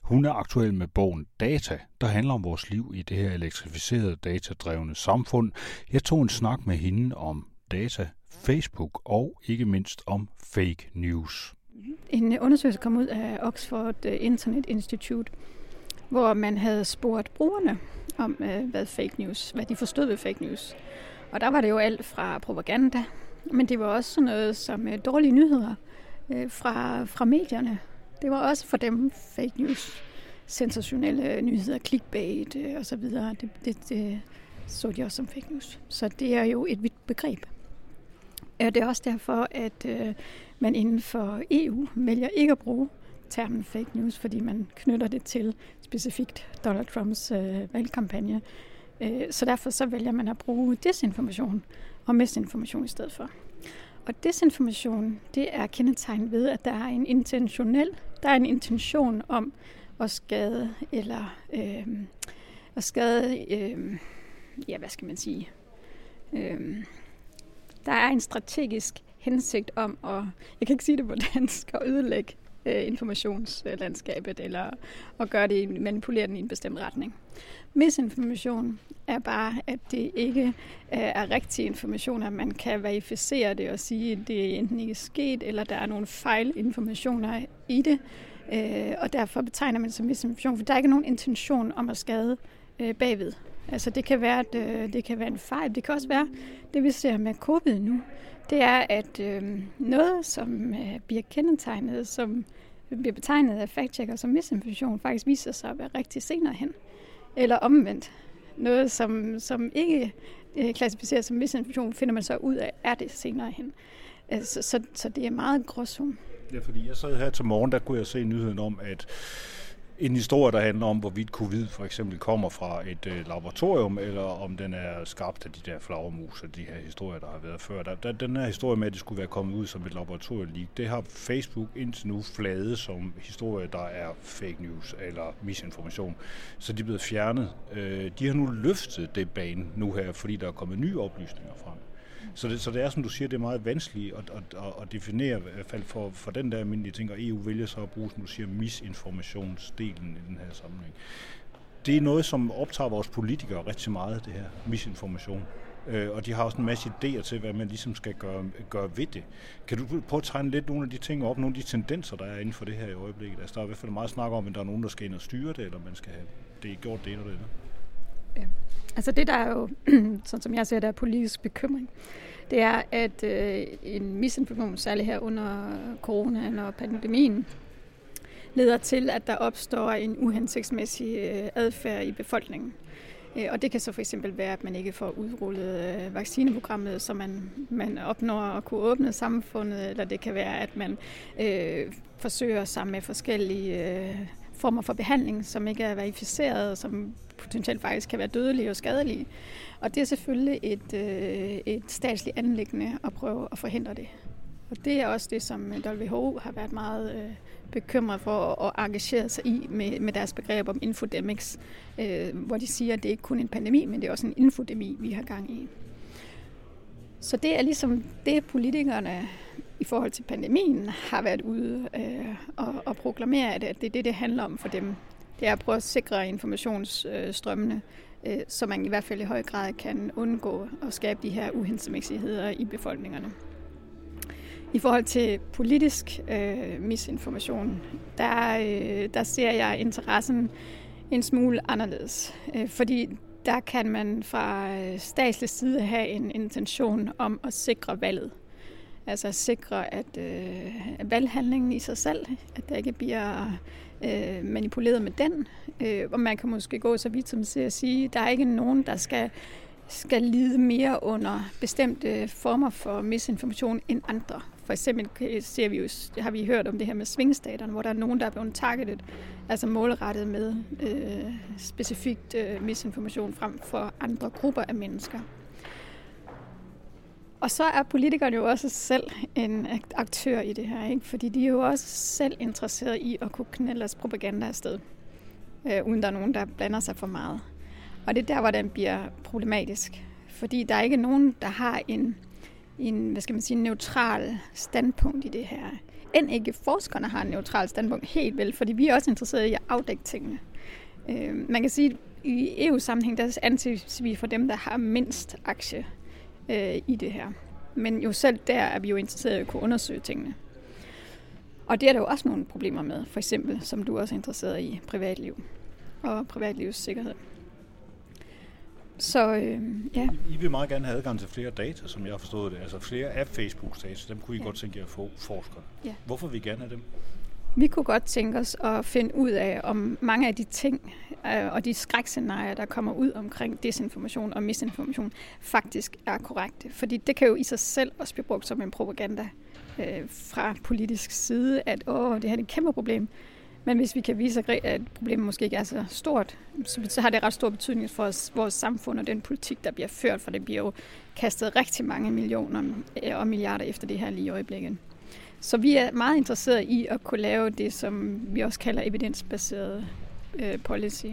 Hun er aktuel med bogen Data, der handler om vores liv i det her elektrificerede, datadrevne samfund. Jeg tog en snak med hende om data, Facebook og ikke mindst om fake news. En undersøgelse kom ud af Oxford Internet Institute, hvor man havde spurgt brugerne om, øh, hvad fake news, hvad de forstod ved fake news. Og der var det jo alt fra propaganda, men det var også sådan noget som øh, dårlige nyheder øh, fra, fra medierne. Det var også for dem fake news, sensationelle nyheder, clickbait øh, og så videre. Det, det, det så de også som fake news. Så det er jo et vidt begreb. Og det er også derfor, at øh, man inden for EU vælger ikke at bruge termen fake news, fordi man knytter det til specifikt Donald Trumps øh, valgkampagne. Øh, så derfor så vælger man at bruge desinformation og misinformation i stedet for. Og desinformation, det er kendetegnet ved, at der er en intentionel, der er en intention om at skade eller øh, at skade, øh, ja, hvad skal man sige, øh, der er en strategisk hensigt om at, jeg kan ikke sige det på dansk, at ødelægge øh, informationslandskabet, eller at gøre det, manipulere den i en bestemt retning. Misinformation er bare, at det ikke øh, er rigtig information, at man kan verificere det og sige, at det enten ikke er sket, eller der er nogle fejlinformationer i det, øh, og derfor betegner man det som misinformation, for der er ikke nogen intention om at skade øh, bagved. Altså det kan, være, at, øh, det kan være en fejl. Det kan også være, det vi ser med covid nu, det er, at øh, noget, som øh, bliver kendetegnet, som bliver betegnet af fact som misinformation, faktisk viser sig at være rigtig senere hen. Eller omvendt. Noget, som, som ikke øh, klassificeres som misinformation, finder man så ud af, er det senere hen. Altså, så, så det er meget gråsum. Ja, fordi jeg sad her til morgen, der kunne jeg se nyheden om, at en historie, der handler om, hvorvidt covid for eksempel kommer fra et øh, laboratorium, eller om den er skabt af de der flagermus og de her historier, der har været før. Der, der, den her historie med, at det skulle være kommet ud som et laboratorium, det har Facebook indtil nu fladet som historie, der er fake news eller misinformation. Så de er blevet fjernet. Øh, de har nu løftet det bane nu her, fordi der er kommet nye oplysninger frem. Så det, så det er, som du siger, det er meget vanskeligt at, at, at, at definere, i hvert fald for, for den der almindelige ting, og EU vælger så at bruge, som du siger, misinformationsdelen i den her sammenhæng. Det er noget, som optager vores politikere rigtig meget, det her misinformation. Øh, og de har også en masse idéer til, hvad man ligesom skal gøre, gøre ved det. Kan du prøve at tegne lidt nogle af de ting op, nogle af de tendenser, der er inden for det her i øjeblikket? Altså, der er i hvert fald meget snak om, at der er nogen, der skal ind og styre det, eller man skal have det gjort det eller det. Ja. Altså det, der er jo, sådan som jeg ser, det, er politisk bekymring, det er, at øh, en misinformation, særligt her under corona og pandemien, leder til, at der opstår en uhensigtsmæssig øh, adfærd i befolkningen. Øh, og det kan så for eksempel være, at man ikke får udrullet øh, vaccineprogrammet, så man, man opnår at kunne åbne samfundet, eller det kan være, at man øh, forsøger sammen med forskellige øh, former for behandling, som ikke er verificeret, og som potentielt faktisk kan være dødelige og skadelige. Og det er selvfølgelig et, øh, et statsligt anlæggende at prøve at forhindre det. Og det er også det, som WHO har været meget øh, bekymret for at engagere sig i med, med deres begreb om infodemics, øh, hvor de siger, at det ikke kun er en pandemi, men det er også en infodemi, vi har gang i. Så det er ligesom det, politikerne i forhold til pandemien har været ude øh, og, og proklamere, at det er det, det handler om for dem. Det er at prøve at sikre informationsstrømmene, øh, så man i hvert fald i høj grad kan undgå at skabe de her uhensigtsmæssigheder i befolkningerne. I forhold til politisk øh, misinformation, der, øh, der ser jeg interessen en smule anderledes. Øh, fordi der kan man fra øh, statslig side have en intention om at sikre valget. Altså sikre, at øh, valghandlingen i sig selv, at der ikke bliver øh, manipuleret med den. Øh, og man kan måske gå så vidt som til at sige, at der er ikke nogen, der skal, skal lide mere under bestemte former for misinformation end andre. For eksempel ser vi jo, har vi hørt om det her med svingstaterne, hvor der er nogen, der er blevet targetet, altså målrettet med øh, specifikt øh, misinformation frem for andre grupper af mennesker. Og så er politikerne jo også selv en aktør i det her, ikke? fordi de er jo også selv interesseret i at kunne knælde deres propaganda afsted, øh, uden der er nogen, der blander sig for meget. Og det er der, hvor den bliver problematisk. Fordi der er ikke nogen, der har en, en hvad skal man sige, neutral standpunkt i det her. End ikke forskerne har en neutral standpunkt helt vel, fordi vi er også interesserede i at afdække tingene. Øh, man kan sige, at i EU-sammenhæng, der anses vi for dem, der har mindst aktie øh, i det her. Men jo selv der er vi jo interesseret i at kunne undersøge tingene. Og det er der jo også nogle problemer med, for eksempel, som du også er interesseret i, privatliv og privatlivets sikkerhed. Så øh, ja. I vil meget gerne have adgang til flere data, som jeg har forstået det. Altså flere af Facebooks data, dem kunne I ja. godt tænke jer at få forskere. Ja. Hvorfor vil I gerne have dem? Vi kunne godt tænke os at finde ud af, om mange af de ting øh, og de skrækscenarier, der kommer ud omkring desinformation og misinformation, faktisk er korrekte. Fordi det kan jo i sig selv også blive brugt som en propaganda øh, fra politisk side, at åh, det her er et kæmpe problem. Men hvis vi kan vise, at problemet måske ikke er så stort, så har det ret stor betydning for os, vores samfund og den politik, der bliver ført, for det bliver jo kastet rigtig mange millioner øh, og milliarder efter det her lige i øjeblikket. Så vi er meget interesserede i at kunne lave det, som vi også kalder evidensbaseret øh, policy.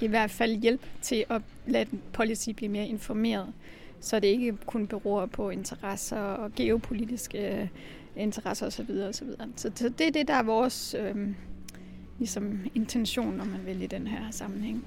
I hvert fald hjælp til at lade policy blive mere informeret, så det ikke kun beror på interesser og geopolitiske øh, interesser osv. Så, så, videre. så, så det er det, der er vores øh, ligesom intention, når man vil i den her sammenhæng.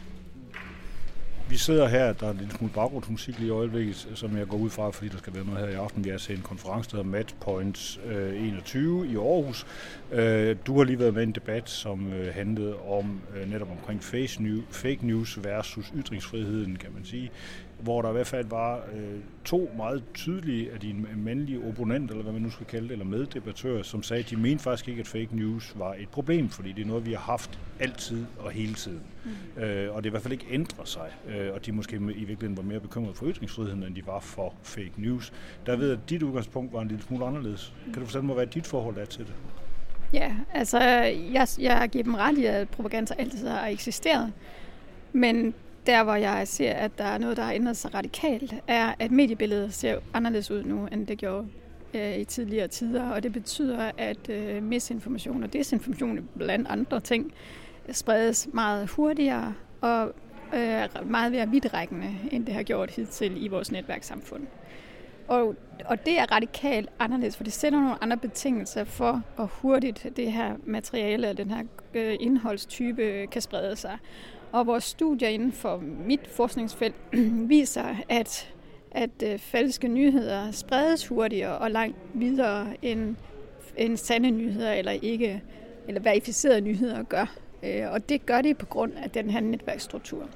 Vi sidder her, der er en lille smule baggrundsmusik lige i øjeblikket, som jeg går ud fra, fordi der skal være noget her i aften. Vi er til en konference, der hedder Match Points øh, 21 i Aarhus. Øh, du har lige været med i en debat, som øh, handlede om netop omkring face fake news versus ytringsfriheden, kan man sige hvor der i hvert fald var øh, to meget tydelige af dine mandlige opponenter, eller hvad man nu skal kalde det, eller meddebattører, som sagde, at de mente faktisk ikke, at fake news var et problem, fordi det er noget, vi har haft altid og hele tiden. Mm. Øh, og det i hvert fald ikke ændrer sig, øh, og de måske i virkeligheden var mere bekymrede for ytringsfriheden, end de var for fake news. Der ved at dit udgangspunkt var en lille smule anderledes. Kan du fortælle mig, hvad dit forhold er til det? Ja, altså jeg, jeg giver dem ret i, at propaganda altid har eksisteret. Men der, hvor jeg ser, at der er noget, der har ændret sig radikalt, er, at mediebilledet ser anderledes ud nu, end det gjorde øh, i tidligere tider. Og det betyder, at øh, misinformation og desinformation blandt andre ting spredes meget hurtigere og øh, meget mere vidtrækkende, end det har gjort hidtil i vores netværkssamfund. Og, og det er radikalt anderledes, for det sætter nogle andre betingelser for, hvor hurtigt det her materiale, den her øh, indholdstype kan sprede sig. Og vores studier inden for mit forskningsfelt viser, at, at øh, falske nyheder spredes hurtigere og langt videre end, end sande nyheder eller ikke eller verificerede nyheder gør. Øh, og det gør de på grund af den her netværksstruktur.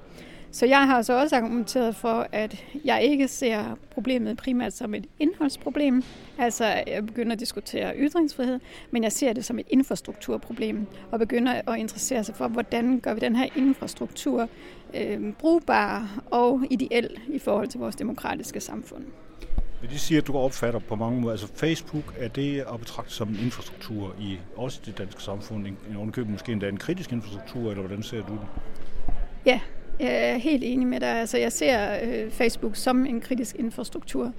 Så jeg har så også argumenteret for, at jeg ikke ser problemet primært som et indholdsproblem. Altså, jeg begynder at diskutere ytringsfrihed, men jeg ser det som et infrastrukturproblem, og begynder at interessere sig for, hvordan gør vi den her infrastruktur øh, brugbar og ideel i forhold til vores demokratiske samfund. Vil det sige, at du opfatter på mange måder, altså Facebook, er det at betragte som en infrastruktur i også det danske samfund, en, en måske endda en kritisk infrastruktur, eller hvordan ser du det? Ja, jeg er helt enig med dig. Altså, jeg ser øh, Facebook som en kritisk infrastruktur.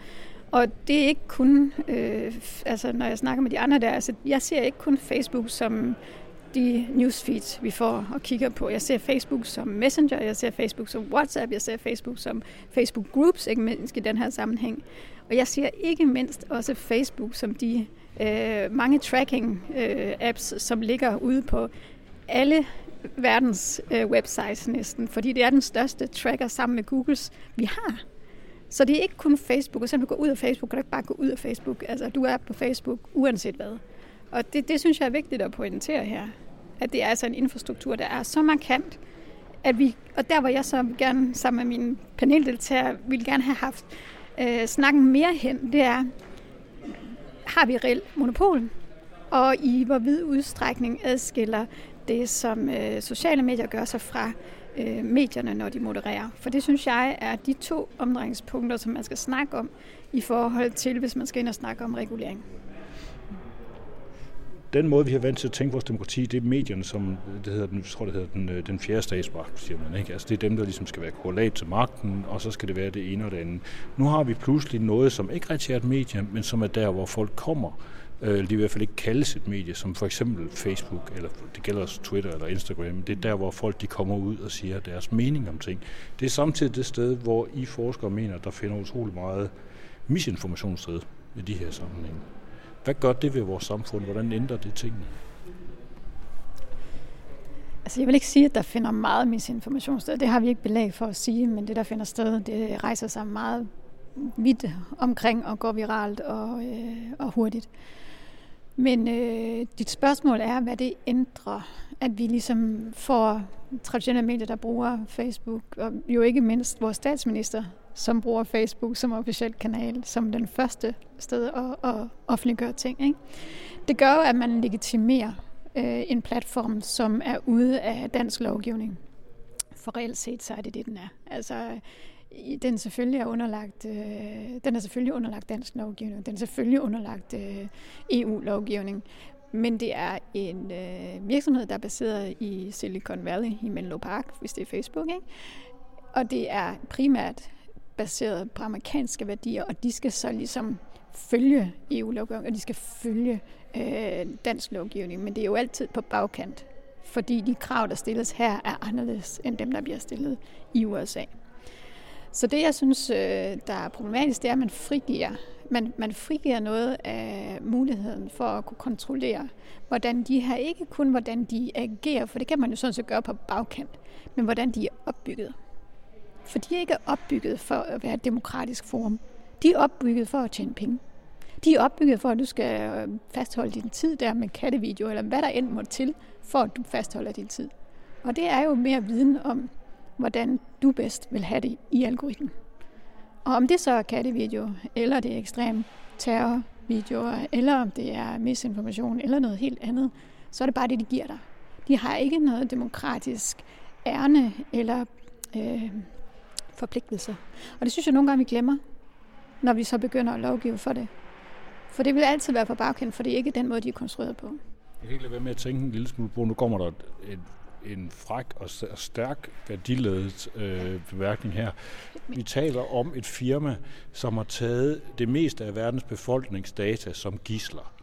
Og det er ikke kun, øh, altså når jeg snakker med de andre der, altså jeg ser ikke kun Facebook som de newsfeeds, vi får og kigger på. Jeg ser Facebook som Messenger, jeg ser Facebook som WhatsApp, jeg ser Facebook som Facebook Groups, ikke mindst i den her sammenhæng. Og jeg ser ikke mindst også Facebook som de øh, mange tracking-apps, øh, som ligger ude på alle verdens øh, websites næsten, fordi det er den største tracker sammen med Googles, vi har. Så det er ikke kun Facebook, og selvom du går ud af Facebook, kan du ikke bare gå ud af Facebook. Altså, du er på Facebook uanset hvad. Og det, det synes jeg er vigtigt at pointere her. At det er altså en infrastruktur, der er så markant, at vi, og der hvor jeg så gerne sammen med mine paneldeltagere ville gerne have haft øh, snakken mere hen, det er, har vi reelt monopol? Og i hvor vid udstrækning adskiller det, som øh, sociale medier gør sig fra øh, medierne, når de modererer. For det synes jeg er de to omdrejningspunkter, som man skal snakke om i forhold til, hvis man skal ind og snakke om regulering. Den måde, vi har vant til at tænke vores demokrati, det er medierne, som det hedder, den, jeg tror, det hedder den, øh, den fjerde statsmagt, siger man. Ikke? Altså, det er dem, der ligesom skal være korrelat til magten, og så skal det være det ene og det andet. Nu har vi pludselig noget, som ikke rigtig er et medie, men som er der, hvor folk kommer øh, de i hvert fald ikke kaldes et medie, som for eksempel Facebook, eller det gælder også Twitter eller Instagram. Det er der, hvor folk de kommer ud og siger deres mening om ting. Det er samtidig det sted, hvor I forskere mener, at der finder utrolig meget misinformation sted i de her sammenhænge. Hvad gør det ved vores samfund? Hvordan ændrer det tingene? Altså, jeg vil ikke sige, at der finder meget misinformation sted. Det har vi ikke belæg for at sige, men det, der finder sted, det rejser sig meget vidt omkring og går viralt og, øh, og hurtigt. Men øh, dit spørgsmål er, hvad det ændrer, at vi ligesom får traditionelle medier, der bruger Facebook, og jo ikke mindst vores statsminister, som bruger Facebook som officiel kanal, som den første sted at, at offentliggøre ting. Ikke? Det gør jo, at man legitimerer øh, en platform, som er ude af dansk lovgivning. For reelt set, så er det det, den er. Altså, den selvfølgelig er underlagt, øh, den er selvfølgelig underlagt dansk lovgivning, den er selvfølgelig underlagt øh, EU-lovgivning, men det er en øh, virksomhed, der er baseret i Silicon Valley i Menlo Park, hvis det er Facebook, ikke? og det er primært baseret på amerikanske værdier, og de skal så ligesom følge EU-lovgivning, og de skal følge øh, dansk lovgivning, men det er jo altid på bagkant, fordi de krav, der stilles her, er anderledes end dem, der bliver stillet i USA. Så det, jeg synes, øh, der er problematisk, det er, at man frigiver, man, man frigiver noget af muligheden for at kunne kontrollere, hvordan de her, ikke kun hvordan de agerer, for det kan man jo sådan set gøre på bagkant, men hvordan de er opbygget. For de er ikke opbygget for at være et demokratisk forum. De er opbygget for at tjene penge. De er opbygget for, at du skal øh, fastholde din tid der med kattevideo, eller hvad der end må til, for at du fastholder din tid. Og det er jo mere viden om, hvordan du bedst vil have det i algoritmen. Og om det så er kattevideo, eller det er ekstrem terrorvideoer, eller om det er misinformation, eller noget helt andet, så er det bare det, de giver dig. De har ikke noget demokratisk ærne eller øh, forpligtelser. Og det synes jeg nogle gange, vi glemmer, når vi så begynder at lovgive for det. For det vil altid være for bagkant, for det er ikke den måde, de er konstrueret på. Jeg kan ikke lade være med at tænke en lille smule på, nu kommer der et, en fræk og stærk værdiledet øh, bemærkning her. Vi taler om et firma, som har taget det meste af verdens befolkningsdata som gisler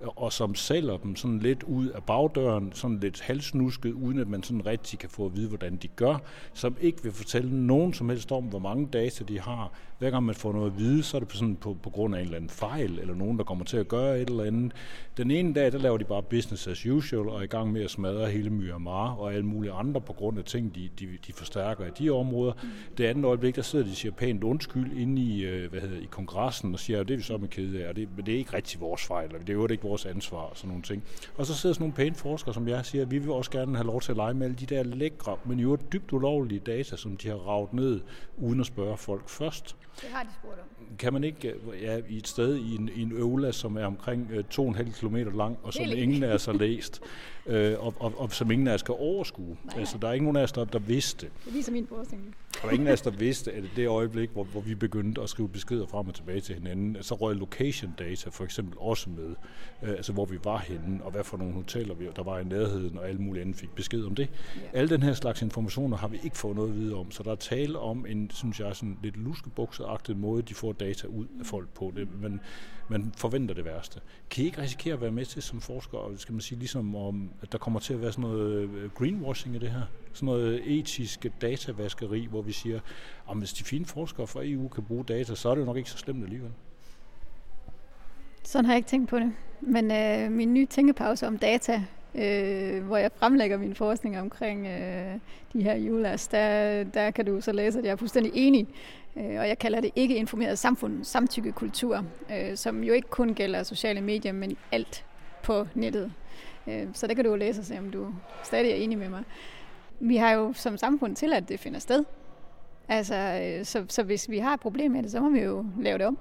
og som sælger dem sådan lidt ud af bagdøren, sådan lidt halsnusket, uden at man sådan rigtig kan få at vide, hvordan de gør, som ikke vil fortælle nogen som helst om, hvor mange data de har. Hver gang man får noget at vide, så er det sådan på, på grund af en eller anden fejl, eller nogen, der kommer til at gøre et eller andet. Den ene dag, der laver de bare business as usual, og er i gang med at smadre hele Myanmar og alle mulige andre på grund af ting, de, de, de forstærker i de områder. Det andet øjeblik, der sidder de og siger pænt undskyld inde i, øh, hvad hedder, i kongressen og siger, at det er vi så med kede af, og det, men det er ikke rigtig vores fejl, og det er jo ikke vores ansvar og sådan nogle ting. Og så sidder sådan nogle pæne forskere, som jeg siger, at vi vil også gerne have lov til at lege med alle de der lækre, men jo dybt ulovlige data, som de har ravet ned, uden at spørge folk først. Det har de spurgt om. Kan man ikke, ja, i et sted i en, i en øvla, som er omkring uh, 2,5 km lang, og som ingen af os har læst, øh, og, og, og som ingen af os kan overskue. Nej, altså, der er ikke nogen af os, der, der vidste. Det viser min forskning. Der var ingen af os, der vidste, at det øjeblik, hvor, hvor vi begyndte at skrive beskeder frem og tilbage til hinanden, så røg location data for eksempel også med. Øh, altså, hvor vi var henne, og hvad for nogle hoteller vi, der var i nærheden, og alle mulige andre fik besked om det. Ja. Alle den her slags informationer har vi ikke fået noget at vide om, så der er tale om en, synes jeg, sådan lidt luskebukseagtig måde, de får data ud af folk på. Det, men man forventer det værste. Kan I ikke risikere at være med til som forsker, og skal man sige ligesom om, at der kommer til at være sådan noget øh, greenwashing i det her? Sådan noget etisk datavaskeri, hvor vi siger, ah, at hvis de fine forskere fra EU kan bruge data, så er det jo nok ikke så slemt alligevel. Sådan har jeg ikke tænkt på det. Men øh, min nye tænkepause om data, øh, hvor jeg fremlægger min forskning omkring øh, de her julas, der, der kan du så læse, at jeg er fuldstændig enig. Øh, og jeg kalder det ikke informeret samfund, samtykkekultur, øh, som jo ikke kun gælder sociale medier, men alt på nettet. Øh, så der kan du jo læse og se, om du stadig er enig med mig. Vi har jo som samfund til, at det finder sted. Altså, øh, så, så hvis vi har et problem med det, så må vi jo lave det om.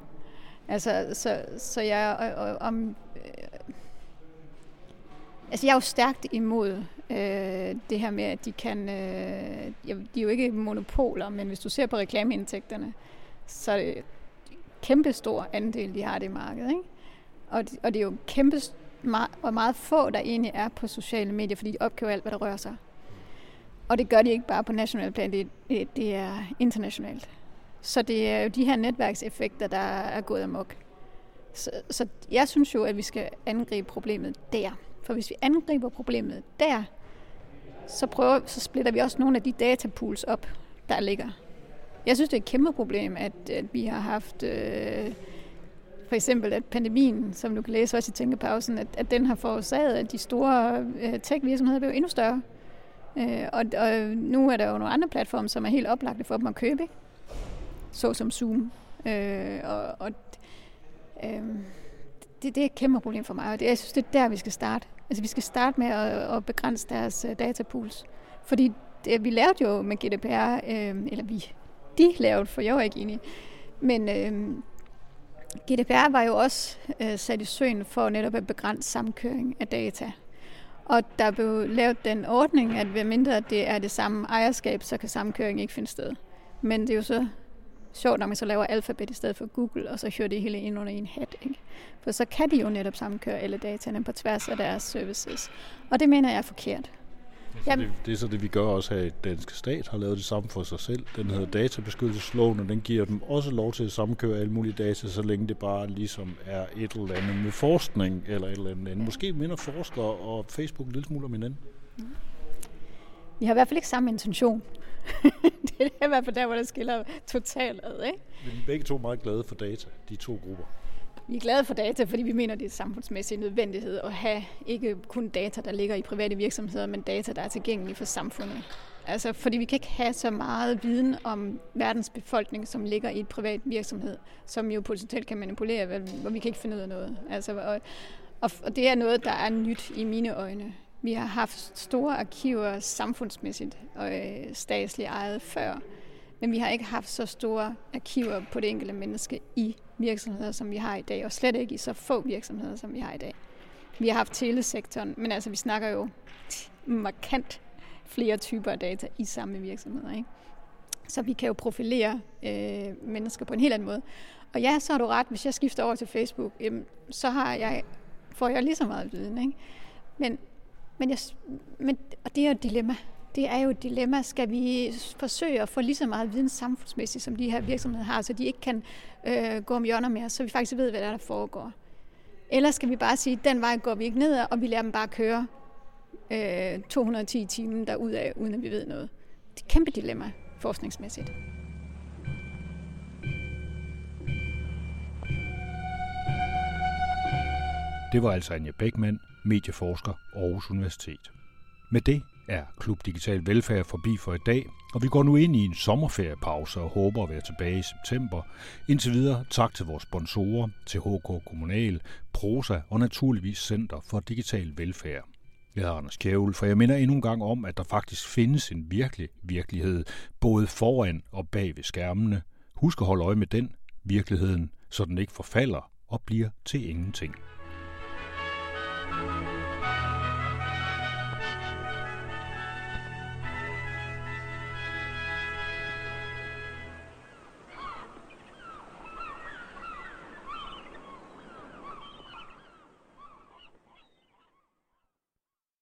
Altså, så, så jeg, om, øh, altså jeg er jo stærkt imod øh, det her med, at de kan, øh, de er jo ikke monopoler, men hvis du ser på reklameindtægterne, så er det kæmpestor andel, de har det i markedet. Ikke? Og, og det er jo kæmpe meget, og meget få, der egentlig er på sociale medier, fordi de opkøber alt, hvad der rører sig. Og det gør de ikke bare på national plan, det, det, det er internationalt. Så det er jo de her netværkseffekter, der er gået amok. Så, så jeg synes jo, at vi skal angribe problemet der. For hvis vi angriber problemet der, så, prøver, så splitter vi også nogle af de datapools op, der ligger. Jeg synes, det er et kæmpe problem, at, at vi har haft øh, for eksempel, at pandemien, som du kan læse også i tænkepausen, at, at den har forårsaget, at de store øh, tech-virksomheder blev endnu større. Øh, og, og nu er der jo nogle andre platforme, som er helt oplagte for dem at købe, ikke? såsom Zoom. Øh, og og øh, det, det er et kæmpe problem for mig, og det, jeg synes, det er der, vi skal starte. Altså, vi skal starte med at, at begrænse deres øh, uh, datapools. Fordi det, vi lavede jo med GDPR, øh, eller vi, de lavede, for jeg var ikke enig, men øh, GDPR var jo også øh, sat i søen for netop at begrænse samkøring af data. Og der blev lavet den ordning, at ved mindre det er det samme ejerskab, så kan samkøring ikke finde sted. Men det er jo så sjovt, når man så laver alfabet i stedet for Google, og så kører det hele ind under en hat. Ikke? For så kan de jo netop sammenkøre alle dataene på tværs af deres services. Og det mener jeg er forkert. Ja, det, det er så det, vi gør også her i danske stat, har lavet det samme for sig selv. Den hedder databeskyttelsesloven, og den giver dem også lov til at sammenkøre alle mulige data, så længe det bare ligesom er et eller andet med forskning eller et eller andet. Måske minder forskere og Facebook en lille smule om hinanden. Vi har i hvert fald ikke samme intention. det er i hvert fald der, hvor det skiller totalt ad, ikke? Men vi er begge to meget glade for data, de to grupper. Vi er glade for data, fordi vi mener, det er samfundsmæssig nødvendighed at have ikke kun data, der ligger i private virksomheder, men data, der er tilgængelige for samfundet. Altså, fordi vi kan ikke have så meget viden om verdens befolkning, som ligger i et privat virksomhed, som jo potentielt kan manipulere, hvor vi kan ikke finde ud af noget. Altså, og, og det er noget, der er nyt i mine øjne. Vi har haft store arkiver samfundsmæssigt og øh, statsligt ejet før, men vi har ikke haft så store arkiver på det enkelte menneske i virksomheder, som vi har i dag, og slet ikke i så få virksomheder, som vi har i dag. Vi har haft telesektoren, men altså vi snakker jo markant flere typer af data i samme virksomheder. Ikke? Så vi kan jo profilere øh, mennesker på en helt anden måde. Og ja, så har du ret, hvis jeg skifter over til Facebook, jamen, så har jeg, får jeg lige så meget viden. Ikke? Men, men, jeg, men, og det er jo et dilemma. Det er jo et dilemma. Skal vi forsøge at få lige så meget viden samfundsmæssigt, som de her virksomheder har, så de ikke kan øh, gå om hjørner mere, så vi faktisk ved, hvad der, er, der foregår? Eller skal vi bare sige, at den vej går vi ikke ned og vi lader dem bare køre øh, 210 timer af, uden at vi ved noget. Det er et kæmpe dilemma forskningsmæssigt. Det var altså Anja Beckmann, medieforsker Aarhus Universitet. Med det er Klub Digital Velfærd forbi for i dag, og vi går nu ind i en sommerferiepause og håber at være tilbage i september. Indtil videre tak til vores sponsorer, til HK Kommunal, Prosa og naturligvis Center for Digital Velfærd. Jeg hedder Anders Kjævel, for jeg minder endnu en gang om, at der faktisk findes en virkelig virkelighed, både foran og bag ved skærmene. Husk at holde øje med den virkeligheden, så den ikke forfalder og bliver til ingenting. Thank you